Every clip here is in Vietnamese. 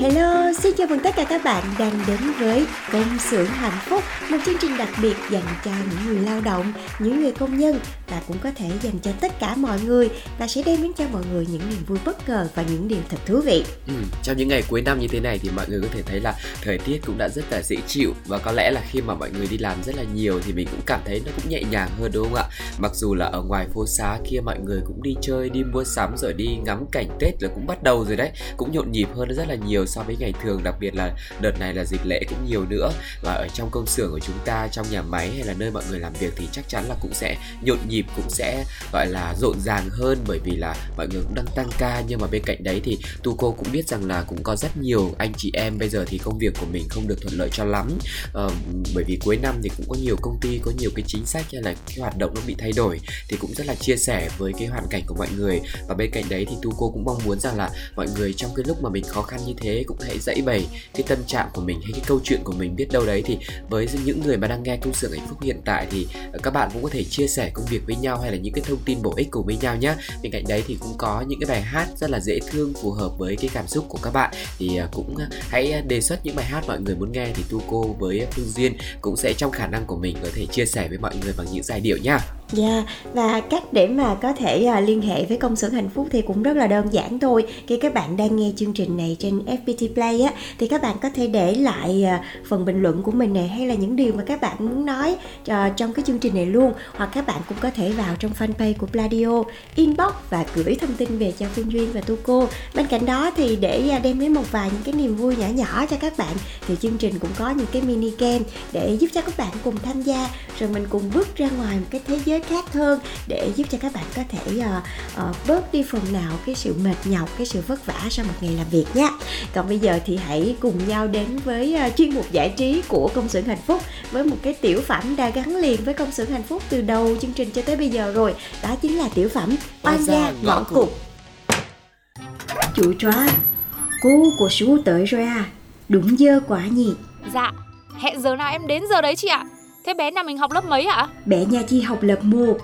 Hello, xin chào mừng tất cả các bạn đang đến với Công xưởng hạnh phúc Một chương trình đặc biệt dành cho những người lao động, những người công nhân Và cũng có thể dành cho tất cả mọi người Và sẽ đem đến cho mọi người những niềm vui bất ngờ và những điều thật thú vị Ừ, trong những ngày cuối năm như thế này thì mọi người có thể thấy là thời tiết cũng đã rất là dễ chịu và có lẽ là khi mà mọi người đi làm rất là nhiều thì mình cũng cảm thấy nó cũng nhẹ nhàng hơn đúng không ạ? Mặc dù là ở ngoài phố xá kia mọi người cũng đi chơi, đi mua sắm rồi đi ngắm cảnh Tết là cũng bắt đầu rồi đấy, cũng nhộn nhịp hơn rất là nhiều so với ngày thường, đặc biệt là đợt này là dịp lễ cũng nhiều nữa. Và ở trong công xưởng của chúng ta, trong nhà máy hay là nơi mọi người làm việc thì chắc chắn là cũng sẽ nhộn nhịp, cũng sẽ gọi là rộn ràng hơn bởi vì là mọi người cũng đang tăng ca. Nhưng mà bên cạnh đấy thì tu cô cũng biết rằng là cũng có rất nhiều anh chị em bây giờ thì công việc của mình không được thuận lợi cho lắm. Ờ, bởi vì cuối năm thì cũng có nhiều công ty có nhiều cái chính sách hay là cái hoạt động nó bị thay đổi thì cũng rất là chia sẻ với cái hoàn cảnh của mọi người. Và bên cạnh đấy thì tu cô cũng mong muốn rằng là mọi người trong cái lúc mà mình khó khăn như thế cũng hãy dãy bày cái tâm trạng của mình hay cái câu chuyện của mình biết đâu đấy. Thì với những người mà đang nghe công xưởng hạnh phúc hiện tại thì ờ, các bạn cũng có thể chia sẻ công việc với nhau hay là những cái thông tin bổ ích cùng với nhau nhé bên cạnh đấy thì cũng có những cái bài hát rất là dễ thương phù hợp với cái cảm xúc của các bạn. Thì ờ, cũng ờ, hãy đề xuất những bài hát mọi người muốn nghe thì tu cô với phương duyên cũng sẽ trong khả năng của mình có thể chia sẻ với mọi người bằng những giai điệu nha Dạ, và cách để mà có thể à, liên hệ với công xưởng hạnh phúc thì cũng rất là đơn giản thôi. Khi các bạn đang nghe chương trình này trên FPT Play á thì các bạn có thể để lại à, phần bình luận của mình này hay là những điều mà các bạn muốn nói à, trong cái chương trình này luôn hoặc các bạn cũng có thể vào trong fanpage của Pladio inbox và gửi thông tin về cho Phương Duyên và Tu cô. Bên cạnh đó thì để à, đem đến một vài những cái niềm vui nhỏ nhỏ cho các bạn thì chương trình cũng có những cái mini game để giúp cho các bạn cùng tham gia rồi mình cùng bước ra ngoài một cái thế giới khác hơn để giúp cho các bạn có thể uh, uh, bớt đi phần nào cái sự mệt nhọc cái sự vất vả sau một ngày làm việc nha. Còn bây giờ thì hãy cùng nhau đến với uh, chuyên mục giải trí của công xưởng hạnh phúc với một cái tiểu phẩm đã gắn liền với công xưởng hạnh phúc từ đầu chương trình cho tới bây giờ rồi. Đó chính là tiểu phẩm oan gia ngõ cụt chủ tróa cô của chú tới rồi à. Đúng giờ quá nhỉ. Dạ, hẹn giờ nào em đến giờ đấy chị ạ Thế bé nhà mình học lớp mấy ạ? Bé nhà chị học lớp 1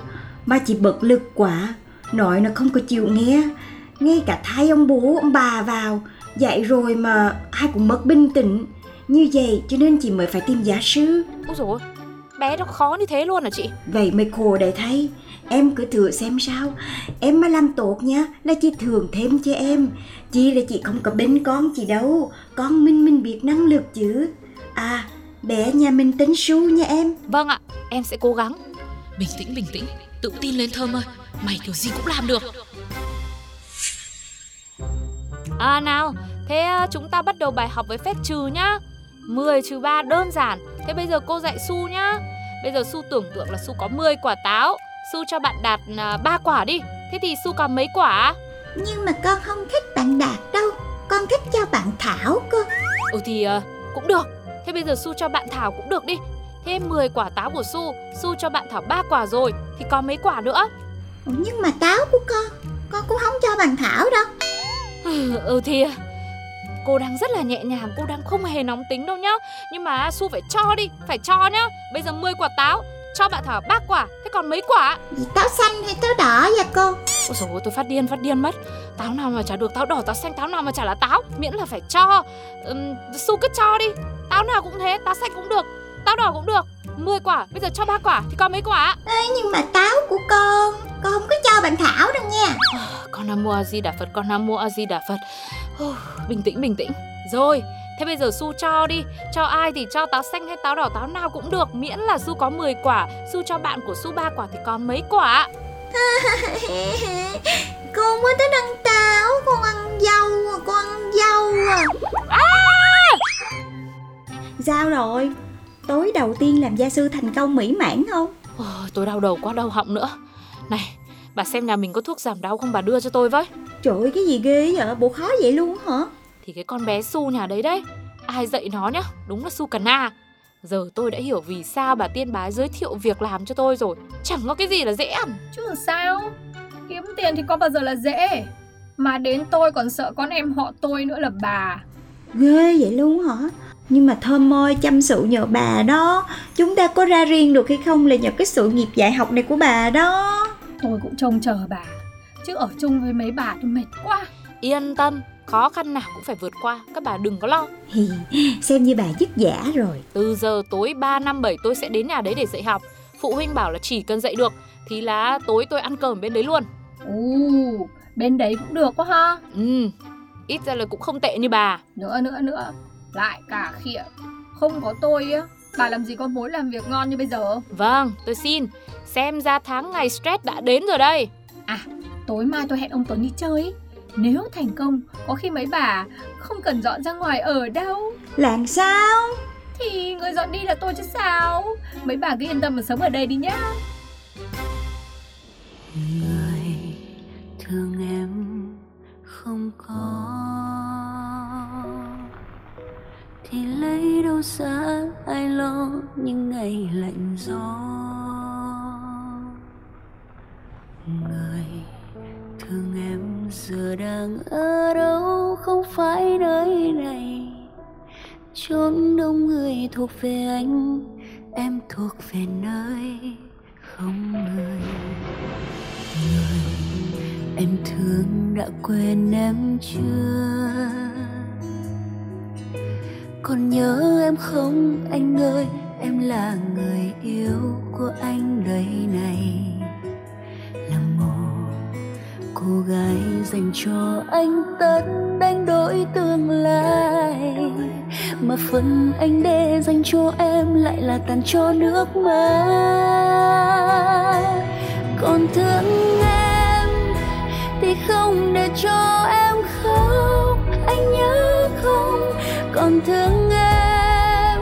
Mà chị bật lực quá. Nói nó không có chịu nghe. Ngay cả thay ông bố ông bà vào Dạy rồi mà ai cũng mất bình tĩnh. Như vậy cho nên chị mới phải tìm giáo sư. Úi dồi ôi, bé nó khó như thế luôn hả chị? Vậy mới khổ để thấy Em cứ thử xem sao. Em mà làm tốt nha Là chị thường thêm cho em. Chị là chị không có bên con chị đâu. Con mình mình biết năng lực chứ. À bé nhà mình tính su nha em. Vâng ạ, em sẽ cố gắng. Bình tĩnh, bình tĩnh, tự tin lên Thơm ơi. Mày kiểu gì cũng làm được. À nào, thế à, chúng ta bắt đầu bài học với phép trừ nhá. 10 trừ 3 đơn giản. Thế bây giờ cô dạy Su nhá. Bây giờ Su tưởng tượng là Su có 10 quả táo. Su cho bạn Đạt à, 3 quả đi. Thế thì Su còn mấy quả? Nhưng mà con không thích bạn Đạt đâu. Con thích cho bạn Thảo cơ. Ừ thì à, cũng được Thế bây giờ Su cho bạn Thảo cũng được đi. Thế 10 quả táo của Su Su cho bạn Thảo 3 quả rồi Thì còn mấy quả nữa? Nhưng mà táo của con Con cũng không cho bạn Thảo đâu. Ừ thì Cô đang rất là nhẹ nhàng Cô đang không hề nóng tính đâu nhá. Nhưng mà Su phải cho đi Phải cho nhá. Bây giờ 10 quả táo Cho bạn Thảo 3 quả Thế còn mấy quả? Táo xanh hay táo đỏ vậy cô? Ôi dồi ôi tôi phát điên phát điên mất. Táo nào mà chả được Táo đỏ táo xanh táo nào mà chả là táo Miễn là phải cho. Ừm, Su cứ cho đi Táo nào cũng thế Táo xanh cũng được. Táo đỏ cũng được. 10 quả Bây giờ cho 3 quả Thì còn mấy quả? Ê, Nhưng mà táo của con Con không có cho bạn Thảo đâu nha. Con nam mô a di đà phật con nam mô a di đà phật. Bình tĩnh bình tĩnh. Rồi thế bây giờ su cho đi. Cho ai thì cho táo xanh hay táo đỏ táo nào cũng được. Miễn là su có 10 quả su cho bạn của su ba quả thì còn mấy quả? Con mới tới ăn táo con ăn dâu à con ăn dâu à Sao rồi? Tối đầu tiên làm gia sư thành công mỹ mãn không? Ôi, tôi đau đầu quá đau họng nữa này bà xem nhà mình có thuốc giảm đau không bà đưa cho tôi với Trời ơi cái gì ghê vậy? Bộ khó vậy luôn hả? thì cái con bé su nhà đấy đấy ai dạy nó nhá đúng là su cần na giờ tôi đã hiểu vì sao bà tiên bái giới thiệu việc làm cho tôi rồi chẳng có cái gì là dễ ăn Chứ sao Kiếm tiền thì có bao giờ là dễ Mà đến tôi còn sợ con em họ tôi nữa là bà Ghê vậy luôn hả? Nhưng mà Thơm ơi chăm sự nhờ bà đó. Chúng ta có ra riêng được hay không là nhờ cái sự nghiệp dạy học này của bà đó. Tôi cũng trông chờ bà. Chứ ở chung với mấy bà tôi mệt quá. Yên tâm khó khăn nào cũng phải vượt qua. Các bà đừng có lo. Hì, xem như bà dứt giả rồi. Từ giờ tối 3 năm 7 tôi sẽ đến nhà đấy để dạy học. Phụ huynh bảo là chỉ cần dạy được thì là tối tôi ăn cơm bên đấy luôn. Ồ Bên đấy cũng được quá ha. Ừ ít ra là cũng không tệ như bà. Nữa nữa nữa Lại cả khịa. Không có tôi á Bà làm gì có mối làm việc ngon như bây giờ? Vâng tôi xin. Xem ra tháng ngày stress đã đến rồi đây. Tối mai tôi hẹn ông Tuấn đi chơi. Ý. Nếu thành công Có khi mấy bà Không cần dọn ra ngoài ở đâu. Làm sao? Thì người dọn đi là tôi chứ sao? Mấy bà cứ yên tâm mà sống ở đây đi nhá yêu xa ai lo những ngày lạnh gió. Người thương em giờ đang ở đâu không phải nơi này. Chốn đông người thuộc về anh, em thuộc về nơi không người. Người em thương đã quên em chưa? Còn nhớ em không? Anh ơi, em là người yêu của anh đời này. Là một cô gái dành cho anh tất đánh đổi tương lai. Mà phần anh để dành cho em lại là tàn cho nước mắt còn thương em thì không để cho em khóc. Anh nhớ còn thương em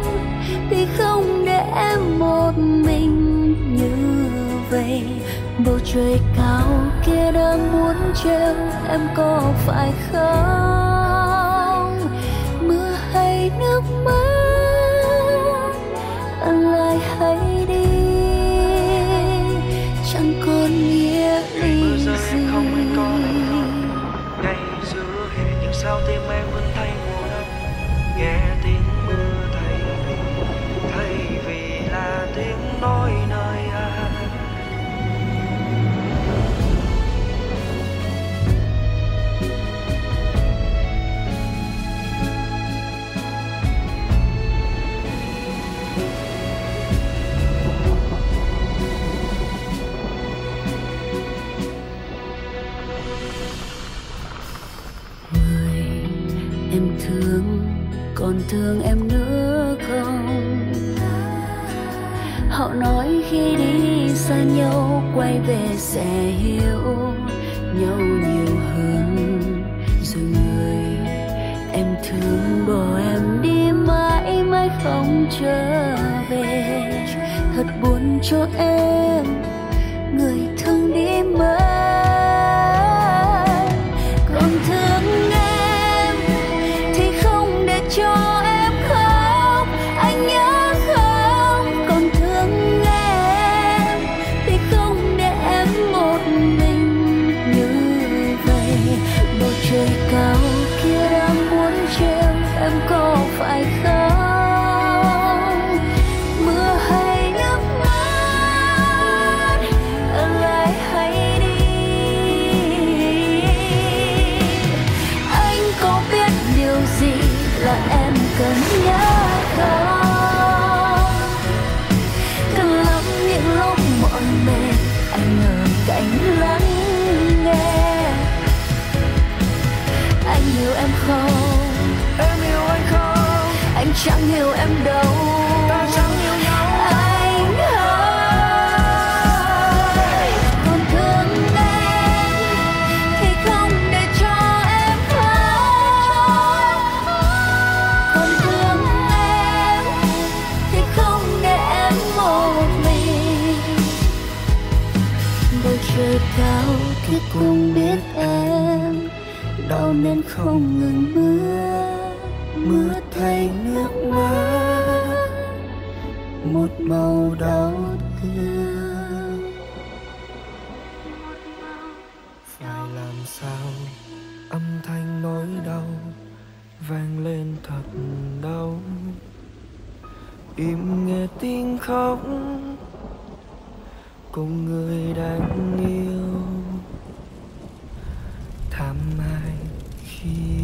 thì không để em một mình như vậy. Bầu trời cao kia đang muốn treo em có phải không? Mưa hay nước mắt ân lại hãy đi. Chẳng còn nghĩa Ngày lý gì. anh Ngay giữa hè nhưng sao tim em vẫn thấy tôi nơi anh người em thương còn thương em nữa không? Họ nói khi đi xa nhau quay về sẽ hiểu nhau nhiều hơn. Rồi người em thương bỏ em đi mãi mãi không trở về. Thật buồn cho em chẳng hiểu em đâu. Ta chẳng hiểu nhau. Anh ơi còn thương em thì không để cho em khóc. Còn thương em thì không để em một mình. Bầu trời cao thì cũng biết em đau nên không ngừng im nghe tiếng khóc của người đang yêu. Thảm ai khi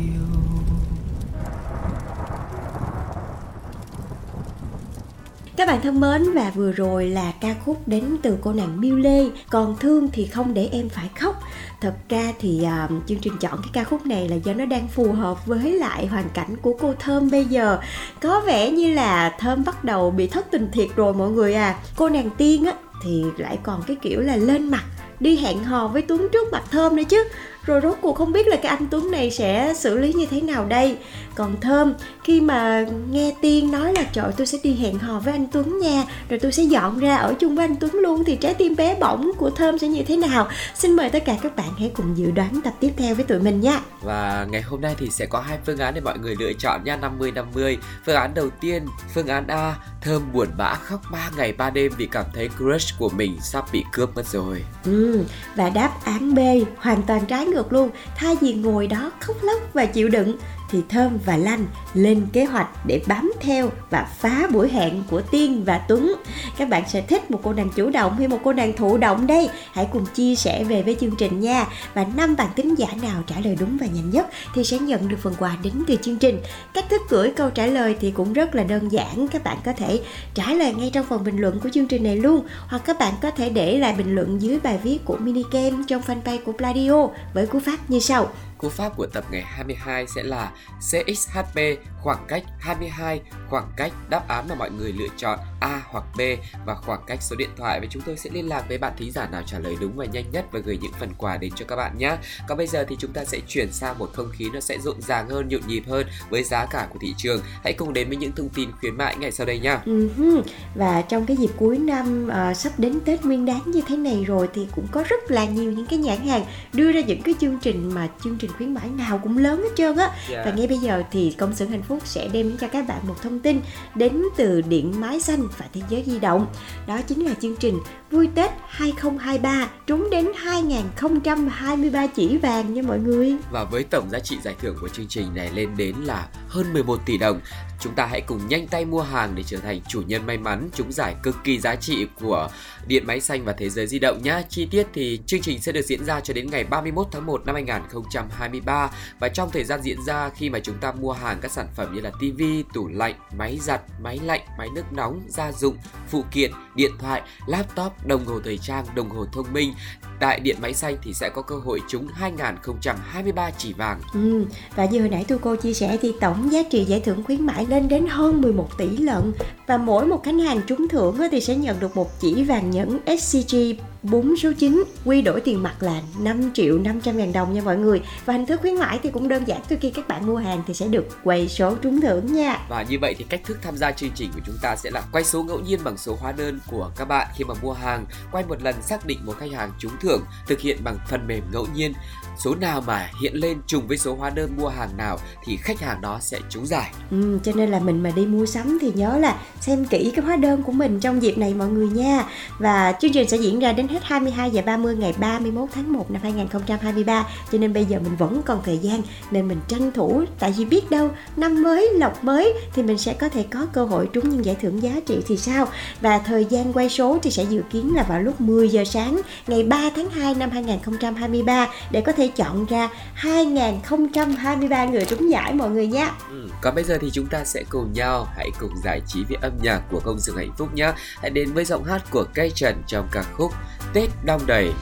Các bạn thân mến và vừa rồi là ca khúc đến từ cô nàng Miu Lê. Còn thương thì không để em phải khóc. Thật ra thì uh, chương trình chọn cái ca khúc này là do nó đang phù hợp với lại hoàn cảnh của cô Thơm bây giờ. Có vẻ như là Thơm bắt đầu bị thất tình thiệt rồi mọi người à. Cô nàng Tiên á thì lại còn cái kiểu là lên mặt đi hẹn hò với Tuấn trước mặt Thơm nữa chứ rồi rốt cuộc không biết là cái anh Tuấn này sẽ xử lý như thế nào đây. Còn Thơm khi mà nghe Tiên nói là trời tôi sẽ đi hẹn hò với anh Tuấn nha rồi tôi sẽ dọn ra ở chung với anh Tuấn luôn thì trái tim bé bỏng của Thơm sẽ như thế nào? Xin mời tất cả các bạn hãy cùng dự đoán tập tiếp theo với tụi mình nha. Và ngày hôm nay thì sẽ có hai phương án để mọi người lựa chọn nha. 50-50 Phương án đầu tiên, phương án A Thơm buồn bã khóc 3 ngày 3 đêm vì cảm thấy crush của mình sắp bị cướp mất rồi. Ừ, và đáp án B hoàn toàn trái ngược luôn. Thay vì ngồi đó khóc lóc và chịu đựng thì Thơm và Lanh lên kế hoạch để bám theo và phá buổi hẹn của Tiên và Tuấn. Các bạn sẽ thích một cô nàng chủ động hay một cô nàng thụ động đây? Hãy cùng chia sẻ về với chương trình nha. Và năm bạn tính giả nào trả lời đúng và nhanh nhất thì sẽ nhận được phần quà đến từ chương trình. Cách thức gửi câu trả lời thì cũng rất là đơn giản. Các bạn có thể trả lời ngay trong phần bình luận của chương trình này luôn, hoặc các bạn có thể để lại bình luận dưới bài viết của Minicam trong fanpage của Pladio với cú pháp như sau Cú pháp của tập ngày 22 sẽ là CXHP khoảng cách 22 khoảng cách đáp án mà mọi người lựa chọn A hoặc B và khoảng cách số điện thoại và chúng tôi sẽ liên lạc với bạn thính giả nào trả lời đúng và nhanh nhất và gửi những phần quà đến cho các bạn nhé. Còn bây giờ thì chúng ta sẽ chuyển sang một không khí nó sẽ rộn ràng hơn, nhộn nhịp hơn với giá cả của thị trường. Hãy cùng đến với những thông tin khuyến mại ngày sau đây nha. Uh-huh. Và trong cái dịp cuối năm uh, sắp đến Tết Nguyên đán như thế này rồi thì cũng có rất là nhiều những cái nhãn hàng đưa ra những cái chương trình mà chương trình khuyến mãi nào cũng lớn hết trơn á. Yeah. Và ngay bây giờ thì công xưởng hạnh phút sẽ đem cho các bạn một thông tin đến từ điện máy xanh và thế giới di động. Đó chính là chương trình Vui Tết 2023 trúng đến 2023 chỉ vàng nha mọi người. Và với tổng giá trị giải thưởng của chương trình này lên đến là hơn 11 tỷ đồng. Chúng ta hãy cùng nhanh tay mua hàng để trở thành chủ nhân may mắn trúng giải cực kỳ giá trị của Điện Máy Xanh và Thế giới di động nhé. Chi tiết thì chương trình sẽ được diễn ra cho đến ngày 31 tháng 1 năm 2023 và trong thời gian diễn ra khi mà chúng ta mua hàng các sản phẩm như là tivi, tủ lạnh, máy giặt, máy lạnh, máy nước nóng, gia dụng, phụ kiện, điện thoại, laptop, đồng hồ thời trang, đồng hồ thông minh tại Điện Máy Xanh thì sẽ có cơ hội trúng 2023 chỉ vàng. Ừ, và như hồi nãy tôi cô chia sẻ thì tổng giá trị giải thưởng khuyến mãi lên đến hơn 11 tỷ lận và mỗi một khách hàng trúng thưởng thì sẽ nhận được một chỉ vàng nhẫn SCG 4 số 9 quy đổi tiền mặt là 5 triệu 500 ngàn đồng nha mọi người. Và hình thức khuyến mãi thì cũng đơn giản, từ khi các bạn mua hàng thì sẽ được quay số trúng thưởng nha. Và như vậy thì cách thức tham gia chương trình của chúng ta sẽ là quay số ngẫu nhiên bằng số hóa đơn của các bạn khi mà mua hàng, quay một lần xác định một khách hàng trúng thưởng, thực hiện bằng phần mềm ngẫu nhiên số nào mà hiện lên trùng với số hóa đơn mua hàng nào thì khách hàng đó sẽ trúng giải. Ừ, cho nên là mình mà đi mua sắm thì nhớ là xem kỹ cái hóa đơn của mình trong dịp này mọi người nha. Và chương trình sẽ diễn ra đến hết 22 giờ 30 ngày 31 tháng 1 năm 2023. Cho nên bây giờ mình vẫn còn thời gian nên mình tranh thủ tại vì biết đâu năm mới lộc mới thì mình sẽ có thể có cơ hội trúng những giải thưởng giá trị thì sao. Và thời gian quay số thì sẽ dự kiến là vào lúc 10 giờ sáng ngày 3 tháng 2 năm 2023 để có thể chọn ra 2023 người trúng giải mọi người nhé. Ừ, còn bây giờ thì chúng ta sẽ cùng nhau hãy cùng giải trí với âm nhạc của công xưởng hạnh phúc nhé. Hãy đến với giọng hát của cây trần trong ca khúc Tết đong đầy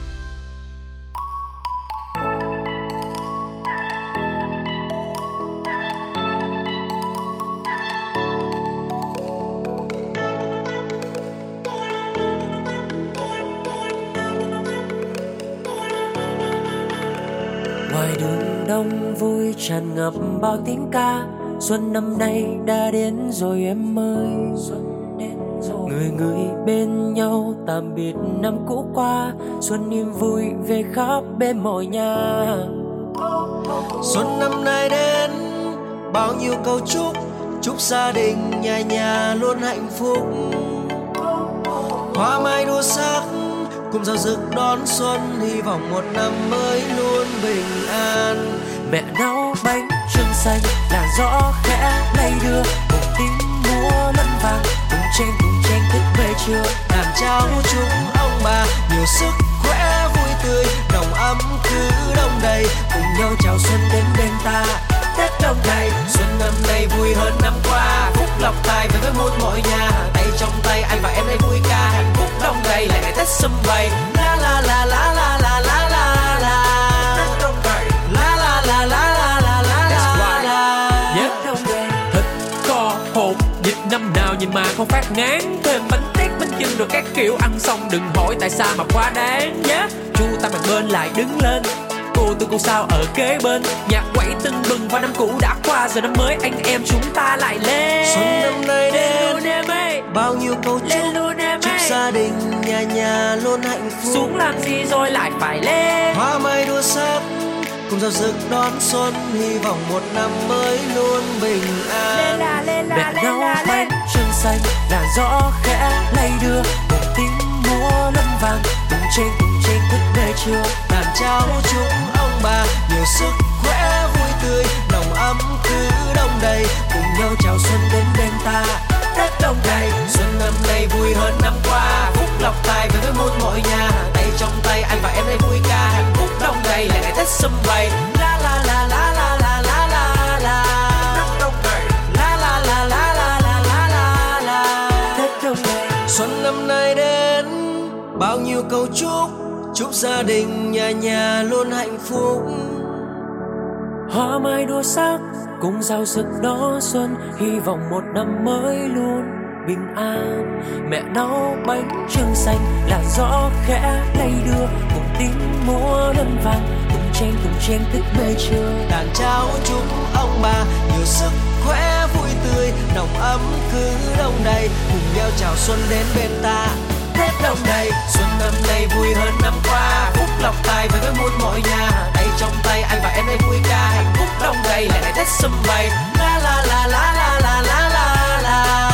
đông vui tràn ngập bao tiếng ca. Xuân năm nay đã đến rồi em ơi. Người người bên nhau tạm biệt năm cũ qua. Xuân niềm vui về khắp bên mọi nhà. Xuân năm nay đến bao nhiêu câu chúc. Chúc gia đình nhà nhà luôn hạnh phúc. Hoa mai đua sắc cùng giao dực đón xuân, hy vọng một năm mới luôn bình an. Mẹ nấu bánh trưng xanh là gió khẽ lay đưa. Cùng tiếng múa lân vàng, cùng tranh cùng tranh thức về trưa. Làm cháu chúng ông bà, nhiều sức khỏe vui tươi. Nồng ấm cứ đông đầy, cùng nhau chào xuân đến bên ta. Tết trong ngày Xuân năm nay vui hơn năm qua Phúc lọc tài về với muôn mọi nhà Tay trong tay anh và em đây vui ca Hạnh phúc đông đầy lại ngày Tết sum vầy La la la la la la la la la La la la la la la la la la Tết trong ngày Thịt co hộp Dịp năm nào nhìn mà không phát ngán thêm bánh tét bánh chưng rồi các kiểu ăn xong đừng hỏi tại sao mà quá đáng nhé yeah. chu ta mặt bên lại đứng lên cô tôi cô sao ở kế bên. Nhạc quẩy tưng bừng và năm cũ đã qua giờ năm mới anh em chúng ta lại lên. Xuân năm nay đến luôn em ơi. bao nhiêu câu chúc lên luôn em chúc gia đình nhà nhà luôn hạnh phúc. Xuống làm gì rồi lại phải lên. Hoa mai đua sắc cùng giao rực đón xuân hy vọng một năm mới luôn bình an. Lên là lên là mẹ lên là lên. bánh trưng xanh làn gió khẽ lay đưa cùng tiếng múa lân vàng cùng chen cùng thức về trưa đàn cháu chúc ông bà nhiều sức khỏe vui tươi nồng ấm cứ đông đầy cùng nhau chào xuân đến bên ta tết đông đầy xuân năm nay vui hơn năm qua phúc lộc tài về với muôn mọi nhà tay trong tay anh và em đây vui ca hạnh phúc đông đầy là ngày tết sum vầy la la la la la la la la la tết đông đầy xuân năm nay đến bao nhiêu câu chúc chúc gia đình nhà nhà luôn hạnh phúc. Hoa mai đua sắc cùng giao rực đó xuân hy vọng một năm mới luôn bình an. Mẹ nấu bánh trưng xanh làn gió khẽ lay đưa cùng tiếng múa lân vàng cùng chen cùng chen thức bê trưa. Đàn cháu chúc ông bà nhiều sức khỏe vui tươi nồng ấm cứ đông đầy cùng nhau chào xuân đến bên ta tết đông đầy xuân năm nay vui hơn năm qua. Phúc lộc tài về với muôn mọi nhà. Tay trong tay anh và em đây vui ca hạnh phúc đông đầy là ngày tết sum vầy. La la la la la la la la.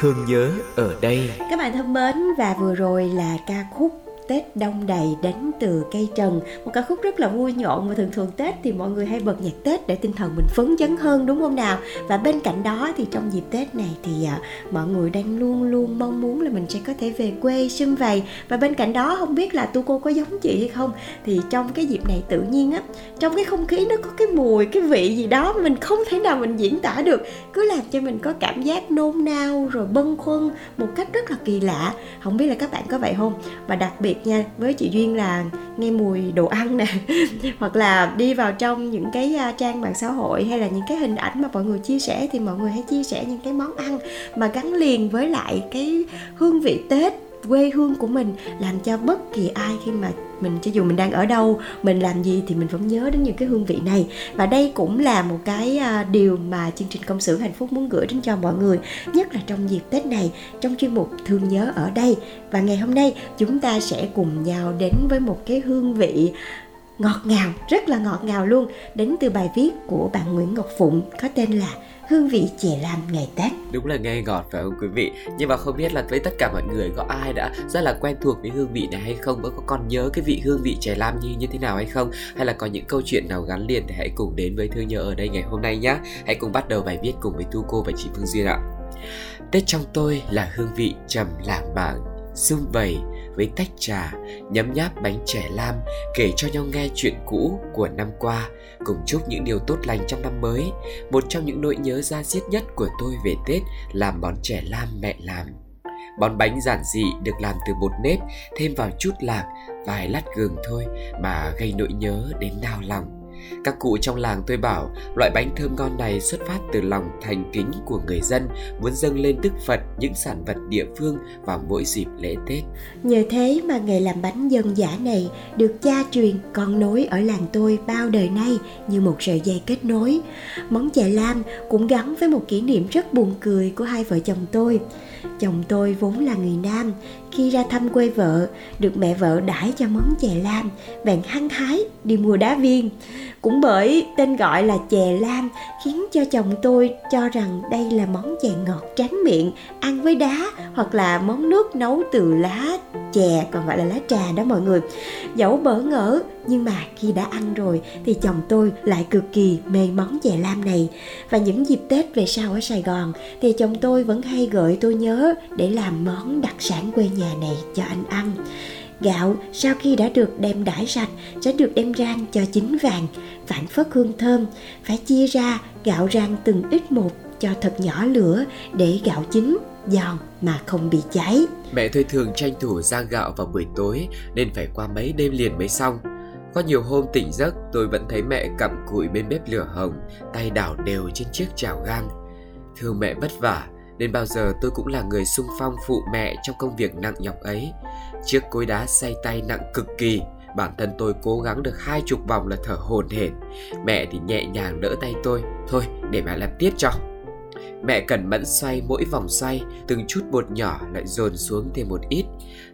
Thương nhớ ở đây. Các bạn thân mến và vừa rồi là ca khúc Tết đông đầy đánh từ cây trần. Một ca khúc rất là vui nhộn và thường thường Tết thì mọi người hay bật nhạc Tết để tinh thần mình phấn chấn hơn đúng không nào? Và bên cạnh đó thì trong dịp Tết này thì à, mọi người đang luôn luôn mong muốn là mình sẽ có thể về quê sum vầy. Và bên cạnh đó không biết là tu cô có giống chị hay không? Thì trong cái dịp này tự nhiên á Trong cái không khí nó có cái mùi, cái vị gì đó mình không thể nào mình diễn tả được. Cứ làm cho mình có cảm giác nôn nao rồi bâng khuâng một cách rất là kỳ lạ. Không biết là các bạn có vậy không? Và đặc biệt nha. Với chị duyên là nghe mùi đồ ăn nè. Hoặc là đi vào trong những cái trang mạng xã hội hay là những cái hình ảnh mà mọi người chia sẻ thì mọi người hãy chia sẻ những cái món ăn mà gắn liền với lại cái hương vị tết quê hương của mình làm cho bất kỳ ai khi mà mình, cho dù mình đang ở đâu, mình làm gì thì mình vẫn nhớ đến những cái hương vị này. Và đây cũng là một cái à, điều mà chương trình công sở hạnh phúc muốn gửi đến cho mọi người, nhất là trong dịp tết này, trong chuyên mục thương nhớ ở đây. Và ngày hôm nay, chúng ta sẽ cùng nhau đến với một cái hương vị ngọt ngào, rất là ngọt ngào luôn, đến từ bài viết của bạn Nguyễn Ngọc Phụng, có tên là hương vị chè lam ngày Tết. Đúng là nghe ngọt phải không quý vị? Nhưng mà không biết là với tất cả mọi người, có ai đã rất là quen thuộc với hương vị này hay không? Có còn nhớ cái vị hương vị chè lam như như thế nào hay không? Hay là có những câu chuyện nào gắn liền thì hãy cùng đến với Thư Nhớ ở đây ngày hôm nay nhé Hãy cùng bắt đầu bài viết cùng với Tu Cô và chị Phương Duyên ạ. Tết trong tôi là hương vị trầm lãng bảng Sum vầy với tách trà, nhấm nháp bánh trẻ lam, kể cho nhau nghe chuyện cũ của năm qua, cùng chúc những điều tốt lành trong năm mới. Một trong những nỗi nhớ ra diết nhất của tôi về Tết là món trẻ lam mẹ làm. Món bánh giản dị được làm từ bột nếp, thêm vào chút lạc, vài lát gừng thôi mà gây nỗi nhớ đến đau lòng. Các cụ trong làng tôi bảo loại bánh thơm ngon này xuất phát từ lòng thành kính của người dân muốn dâng lên Đức Phật những sản vật địa phương vào mỗi dịp lễ Tết. Nhờ thế mà nghề làm bánh dân giả này được cha truyền con nối ở làng tôi bao đời nay như một sợi dây kết nối. Món chè lam cũng gắn với một kỷ niệm rất buồn cười của hai vợ chồng tôi. Chồng tôi vốn là người Nam, khi ra thăm quê vợ, được mẹ vợ đãi cho món chè lam, bạn hăng hái đi mua đá viên. Cũng bởi tên gọi là chè lam khiến cho chồng tôi cho rằng đây là món chè ngọt tráng miệng, ăn với đá hoặc là món nước nấu từ lá chè còn gọi là lá trà đó mọi người. Dẫu bỡ ngỡ nhưng mà khi đã ăn rồi thì chồng tôi lại cực kỳ mê món chè lam này. Và những dịp tết về sau ở sài gòn thì chồng tôi vẫn hay gợi tôi nhớ để làm món đặc sản quê nhà này cho anh ăn. Gạo sau khi đã được đem đãi sạch sẽ được đem rang cho chín vàng, phản phất hương thơm, phải chia ra gạo rang từng ít một cho thật nhỏ lửa để gạo chín giòn mà không bị cháy. Mẹ tôi thường tranh thủ rang gạo vào buổi tối nên phải qua mấy đêm liền mới xong. Có nhiều hôm tỉnh giấc tôi vẫn thấy mẹ cặm cụi bên bếp lửa hồng, tay đảo đều trên chiếc chảo gang. Thương mẹ vất vả nên bao giờ tôi cũng là người sung phong phụ mẹ trong công việc nặng nhọc ấy. Chiếc cối đá say tay nặng cực kỳ, bản thân tôi cố gắng được hai chục vòng là thở hổn hển. Mẹ thì nhẹ nhàng đỡ tay tôi, thôi để mẹ làm tiếp cho. Mẹ cẩn mẫn xoay mỗi vòng xoay, từng chút bột nhỏ lại dồn xuống thêm một ít.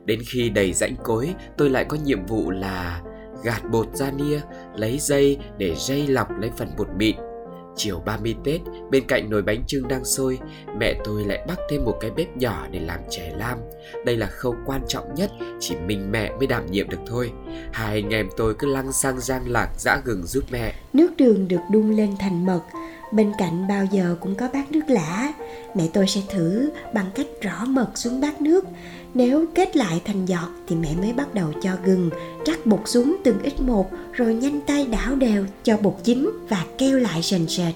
Đến khi đầy rãnh cối, tôi lại có nhiệm vụ là gạt bột ra nia, lấy dây để dây lọc lấy phần bột mịn. Chiều 30 Tết, bên cạnh nồi bánh trưng đang sôi, mẹ tôi lại bắt thêm một cái bếp nhỏ để làm chè lam. Đây là khâu quan trọng nhất, chỉ mình mẹ mới đảm nhiệm được thôi. Hai anh em tôi cứ lăng sang giang lạc dã gừng giúp mẹ. Nước đường được đun lên thành mật, bên cạnh bao giờ cũng có bát nước lã. Mẹ tôi sẽ thử bằng cách rõ mật xuống bát nước. Nếu kết lại thành giọt thì mẹ mới bắt đầu cho gừng, rắc bột xuống từng ít một rồi nhanh tay đảo đều cho bột chín và keo lại sền sệt.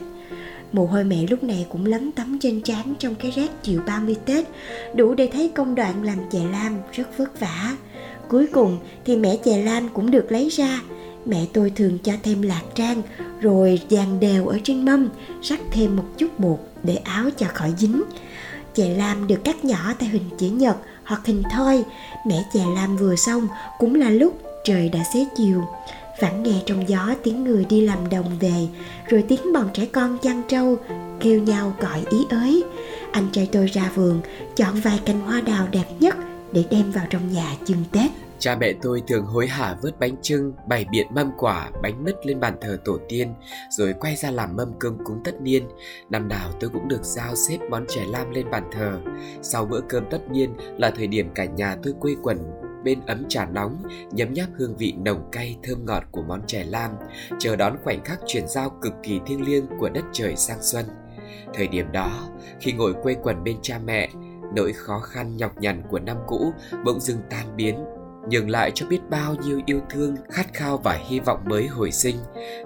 Mồ hôi mẹ lúc này cũng lấm tấm trên trán trong cái rét chiều 30 Tết, đủ để thấy công đoạn làm chè lam rất vất vả. Cuối cùng thì mẹ chè lam cũng được lấy ra. Mẹ tôi thường cho thêm lạc rang, rồi dàn đều ở trên mâm, rắc thêm một chút bột để áo cho khỏi dính. Chè lam được cắt nhỏ theo hình chữ nhật hoặc hình thoi. Mẹ chè lam vừa xong cũng là lúc trời đã xế chiều. Vẳng nghe trong gió tiếng người đi làm đồng về, rồi tiếng bọn trẻ con chăn trâu kêu nhau gọi ý ới. Anh trai tôi ra vườn, chọn vài cành hoa đào đẹp nhất để đem vào trong nhà chưng Tết. Cha mẹ tôi thường hối hả vớt bánh trưng, bày biện mâm quả, bánh mứt lên bàn thờ tổ tiên, rồi quay ra làm mâm cơm cúng tất niên. Năm nào tôi cũng được giao xếp món chè lam lên bàn thờ. Sau bữa cơm tất niên là thời điểm cả nhà tôi quây quần bên ấm trà nóng, nhấm nháp hương vị nồng cay thơm ngọt của món chè lam, chờ đón khoảnh khắc chuyển giao cực kỳ thiêng liêng của đất trời sang xuân. Thời điểm đó, khi ngồi quây quần bên cha mẹ, nỗi khó khăn nhọc nhằn của năm cũ bỗng dưng tan biến nhường lại cho biết bao nhiêu yêu thương, khát khao và hy vọng mới hồi sinh.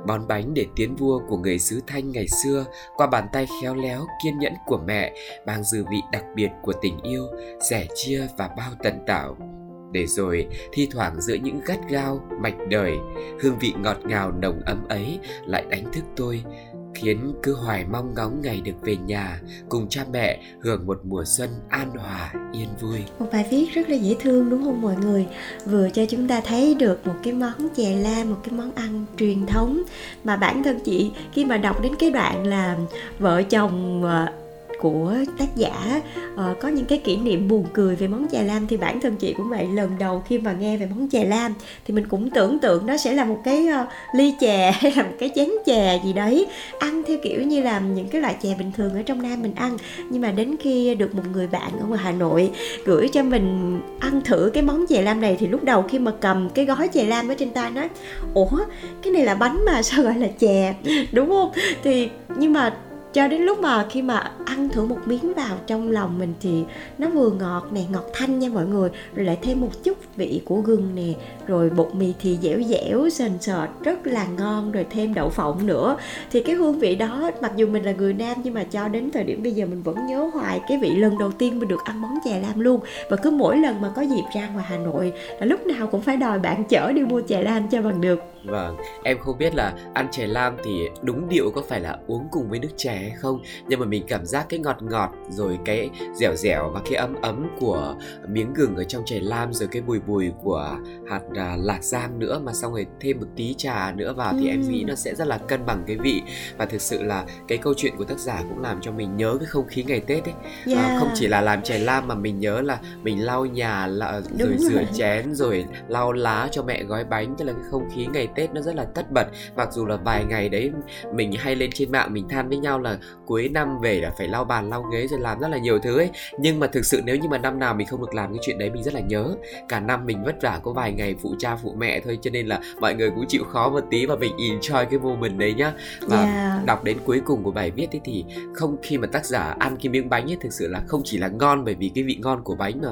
Món bánh để tiến vua của người xứ Thanh ngày xưa qua bàn tay khéo léo, kiên nhẫn của mẹ mang dư vị đặc biệt của tình yêu, sẻ chia và bao tận tạo. Để rồi, thi thoảng giữa những gắt gao, mạch đời, hương vị ngọt ngào nồng ấm ấy lại đánh thức tôi, khiến cứ hoài mong ngóng ngày được về nhà cùng cha mẹ hưởng một mùa xuân an hòa yên vui. Một bài viết rất là dễ thương đúng không mọi người? Vừa cho chúng ta thấy được một cái món chè la một cái món ăn truyền thống mà bản thân chị khi mà đọc đến cái đoạn là vợ chồng ờ, của tác giả. Uh, có những cái kỷ niệm buồn cười về món chè lam thì bản thân chị cũng vậy. Lần đầu khi mà nghe về món chè lam thì mình cũng tưởng tượng nó sẽ là một cái uh, ly chè hay là một cái chén chè gì đấy. Ăn theo kiểu như là những cái loại chè bình thường ở trong nam mình ăn. Nhưng mà đến khi được một người bạn ở ngoài hà nội gửi cho mình ăn thử cái món chè lam này thì lúc đầu khi mà cầm cái gói chè lam ở trên tay nói ủa cái này là bánh mà sao gọi là chè đúng không? Thì nhưng mà cho đến lúc mà khi mà ăn thử một miếng vào trong lòng mình thì nó vừa ngọt nè, ngọt thanh nha mọi người. Rồi lại thêm một chút vị của gừng nè. Rồi bột mì thì dẻo dẻo, sền sệt, rất là ngon. Rồi thêm đậu phộng nữa. Thì cái hương vị đó, mặc dù mình là người nam nhưng mà cho đến thời điểm bây giờ mình vẫn nhớ hoài cái vị lần đầu tiên mình được ăn món chè lam luôn. Và cứ mỗi lần mà có dịp ra ngoài Hà Nội là lúc nào cũng phải đòi bạn chở đi mua chè lam cho bằng được. Vâng, em không biết là ăn chè lam thì đúng điệu có phải là uống cùng với nước chè hay không Nhưng mà mình cảm giác cái ngọt ngọt rồi cái dẻo dẻo và cái ấm ấm của miếng gừng ở trong chè lam Rồi cái bùi bùi của hạt à, lạc giang nữa mà xong rồi thêm một tí trà nữa vào thì em nghĩ nó sẽ rất là cân bằng cái vị. Và thực sự là cái câu chuyện của tác giả cũng làm cho mình nhớ cái không khí ngày Tết ấy. Yeah. à, Không chỉ là làm chè lam mà mình nhớ là mình lau nhà là, rồi rửa chén rồi lau lá cho mẹ gói bánh Tức là cái không khí ngày Tết nó rất là tất bật. Mặc dù là vài ngày đấy mình hay lên trên mạng mình than với nhau là cuối năm về là phải lau bàn lau ghế rồi làm rất là nhiều thứ ấy. Nhưng mà thực sự nếu như mà năm nào mình không được làm cái chuyện đấy mình rất là nhớ. Cả năm mình vất vả có vài ngày phụ cha phụ mẹ thôi Cho nên là mọi người cũng chịu khó một tí và mình enjoy cái moment đấy nhá. Và Yeah. đọc đến cuối cùng của bài viết ấy thì không khi mà tác giả ăn cái miếng bánh ấy thực sự là không chỉ là ngon bởi vì cái vị ngon của bánh mà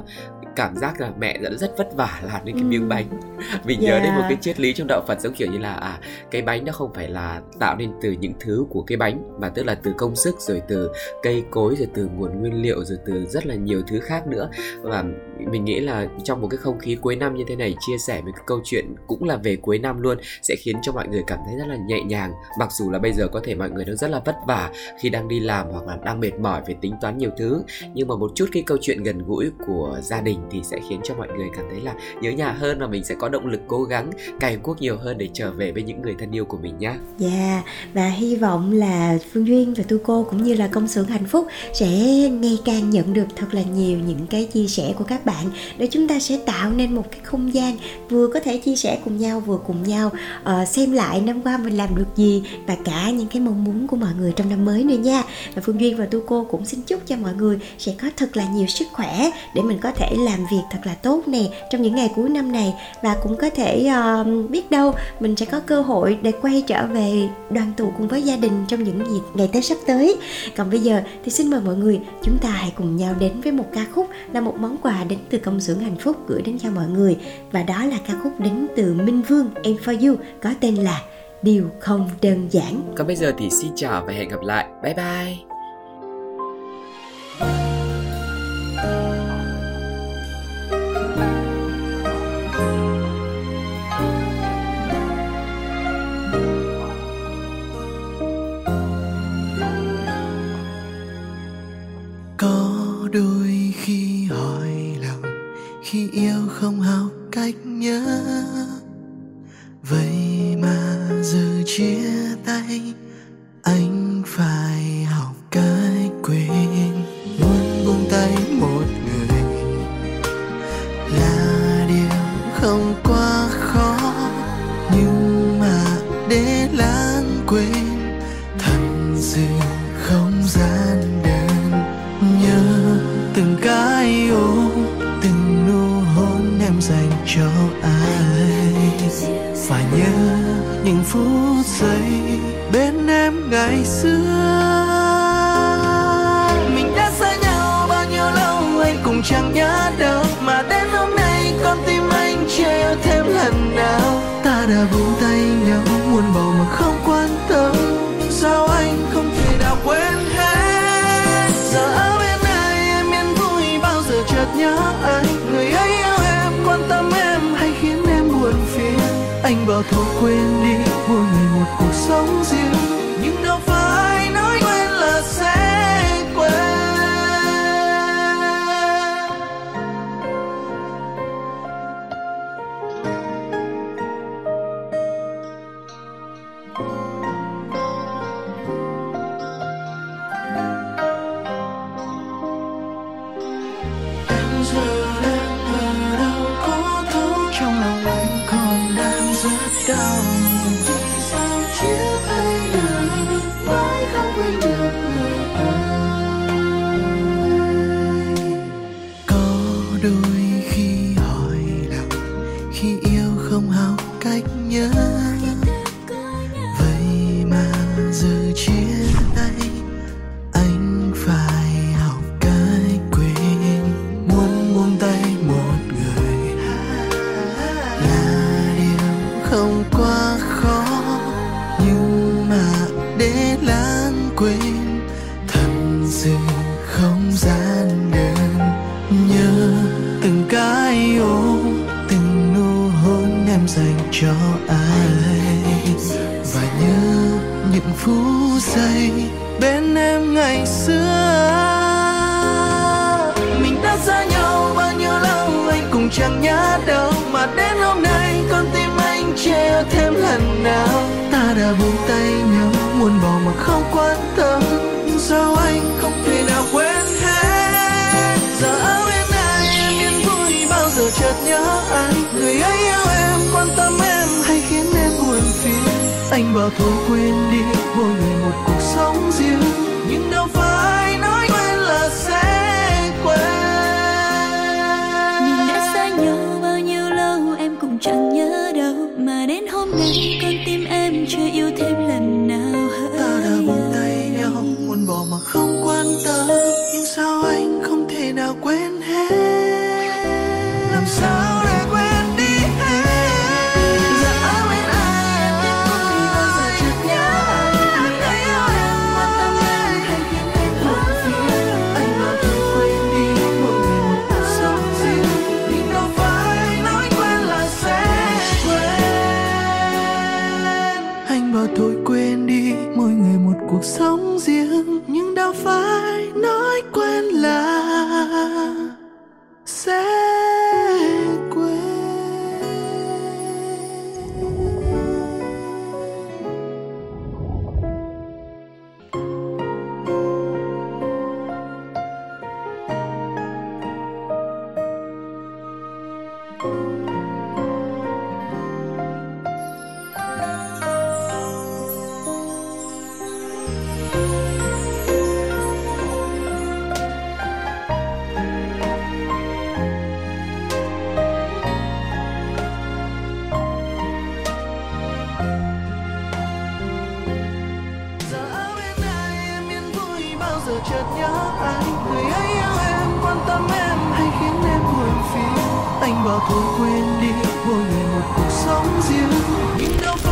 cảm giác là mẹ đã rất vất vả làm nên cái miếng Ừm. bánh mình nhớ đến một Yeah. cái triết lý trong đạo Phật giống kiểu như là à cái bánh nó không phải là tạo nên từ những thứ của cái bánh mà tức là từ công sức rồi từ cây cối rồi từ nguồn nguyên liệu rồi từ rất là nhiều thứ khác nữa và mình nghĩ là trong một cái không khí cuối năm như thế này chia sẻ một cái câu chuyện cũng là về cuối năm luôn sẽ khiến cho mọi người cảm thấy rất là nhẹ nhàng mặc dù là bây giờ có thể mọi người đang rất là vất vả khi đang đi làm hoặc là đang mệt mỏi về tính toán nhiều thứ nhưng mà một chút cái câu chuyện gần gũi của gia đình thì sẽ khiến cho mọi người cảm thấy là nhớ nhà hơn và mình sẽ có động lực cố gắng cày cuốc nhiều hơn để trở về với những người thân yêu của mình nhé Dạ và hy vọng là Phương Duyên và Tu Cô cũng như là công xưởng hạnh phúc sẽ ngày càng nhận được thật là nhiều những cái chia sẻ của các bạn để chúng ta sẽ tạo nên một cái không gian vừa có thể chia sẻ cùng nhau vừa cùng nhau uh, xem lại năm qua mình làm được gì và cả những cái mong muốn của mọi người trong năm mới nữa nha. Và Phương Duyên và Tu Cô cũng xin chúc cho mọi người sẽ có thật là nhiều sức khỏe để mình có thể là làm việc thật là tốt nè trong những ngày cuối năm này và cũng có thể uh, biết đâu mình sẽ có cơ hội để quay trở về đoàn tụ cùng với gia đình trong những dịp ngày Tết sắp tới. Còn bây giờ thì xin mời mọi người chúng ta hãy cùng nhau đến với một ca khúc là một món quà đến từ công xưởng hạnh phúc gửi đến cho mọi người và đó là ca khúc đến từ Minh Vương Em For You có tên là Điều không đơn giản. còn bây giờ thì xin chào và hẹn gặp lại bye bye không học cách nhớ. Vậy mà giờ chia tay anh phải em dành cho ai? Và nhớ những phút giây bên em ngày xưa. Mình đã xa nhau bao nhiêu lâu, anh cũng chẳng nhớ đâu. Mà đến hôm nay, con tim anh treo thêm lần nào. Ta đã buông tay nhau, muốn bỏ mà không quan tâm. Sao anh không thể anh bảo thôi quên đi mỗi người một cuộc sống riêng. Nhưng đâu phải nói quên là sẽ quên. Mình đã xa nhau bao nhiêu lâu em cũng chẳng nhớ đâu. Mà đến hôm nay con tim em chưa yêu thêm lần nào ta đã buông tay nhau muốn bỏ mà không quan tâm và bảo thôi quên đi mỗi người một cuộc sống riêng. Nhưng đâu phải